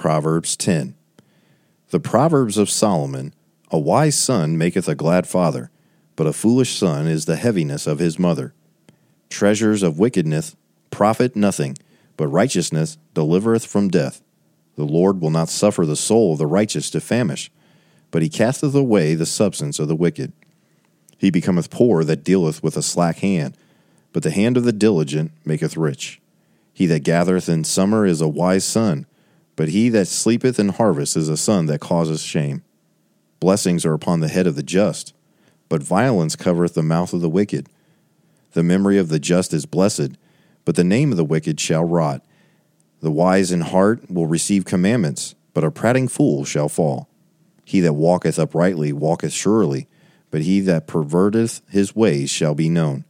Proverbs 10. The Proverbs of Solomon A wise son maketh a glad father, but a foolish son is the heaviness of his mother. Treasures of wickedness profit nothing, but righteousness delivereth from death. The Lord will not suffer the soul of the righteous to famish, but he casteth away the substance of the wicked. He becometh poor that dealeth with a slack hand, but the hand of the diligent maketh rich. He that gathereth in summer is a wise son, but he that sleepeth in harvest is a son that causeth shame. Blessings are upon the head of the just, but violence covereth the mouth of the wicked. The memory of the just is blessed, but the name of the wicked shall rot. The wise in heart will receive commandments, but a prating fool shall fall. He that walketh uprightly walketh surely, but he that perverteth his ways shall be known.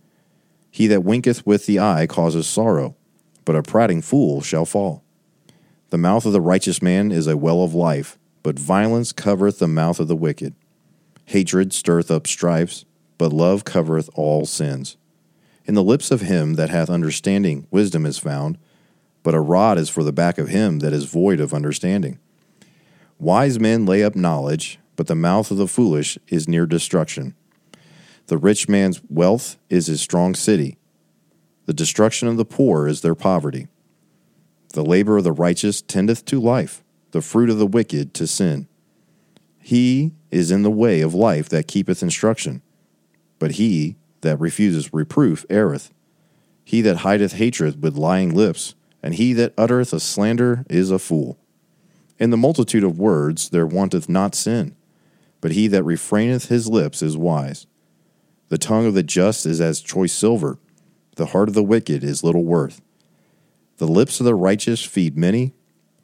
He that winketh with the eye causes sorrow, but a prating fool shall fall. The mouth of the righteous man is a well of life, but violence covereth the mouth of the wicked. Hatred stirreth up strifes, but love covereth all sins. In the lips of him that hath understanding wisdom is found, but a rod is for the back of him that is void of understanding. Wise men lay up knowledge, but the mouth of the foolish is near destruction. The rich man's wealth is his strong city. The destruction of the poor is their poverty. The labor of the righteous tendeth to life, the fruit of the wicked to sin. He is in the way of life that keepeth instruction, but he that refuseth reproof erreth. He that hideth hatred with lying lips, and he that uttereth a slander is a fool. In the multitude of words there wanteth not sin, but he that refraineth his lips is wise. The tongue of the just is as choice silver, the heart of the wicked is little worth. The lips of the righteous feed many,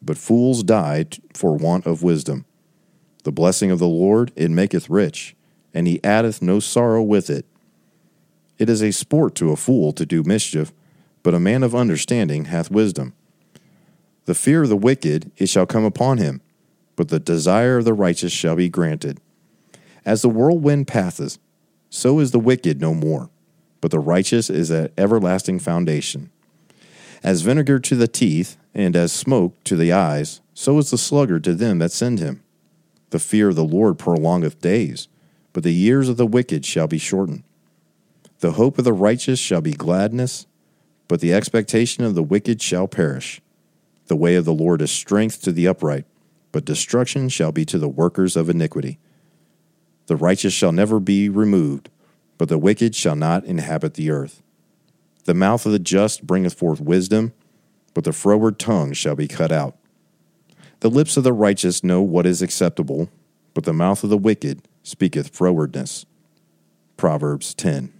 but fools die for want of wisdom. The blessing of the Lord it maketh rich, and he addeth no sorrow with it. It is a sport to a fool to do mischief, but a man of understanding hath wisdom. The fear of the wicked it shall come upon him, but the desire of the righteous shall be granted. As the whirlwind passeth, so is the wicked no more, but the righteous is an everlasting foundation. As vinegar to the teeth, and as smoke to the eyes, so is the sluggard to them that send him. The fear of the Lord prolongeth days, but the years of the wicked shall be shortened. The hope of the righteous shall be gladness, but the expectation of the wicked shall perish. The way of the Lord is strength to the upright, but destruction shall be to the workers of iniquity. The righteous shall never be removed, but the wicked shall not inhabit the earth. The mouth of the just bringeth forth wisdom, but the froward tongue shall be cut out. The lips of the righteous know what is acceptable, but the mouth of the wicked speaketh frowardness. Proverbs 10.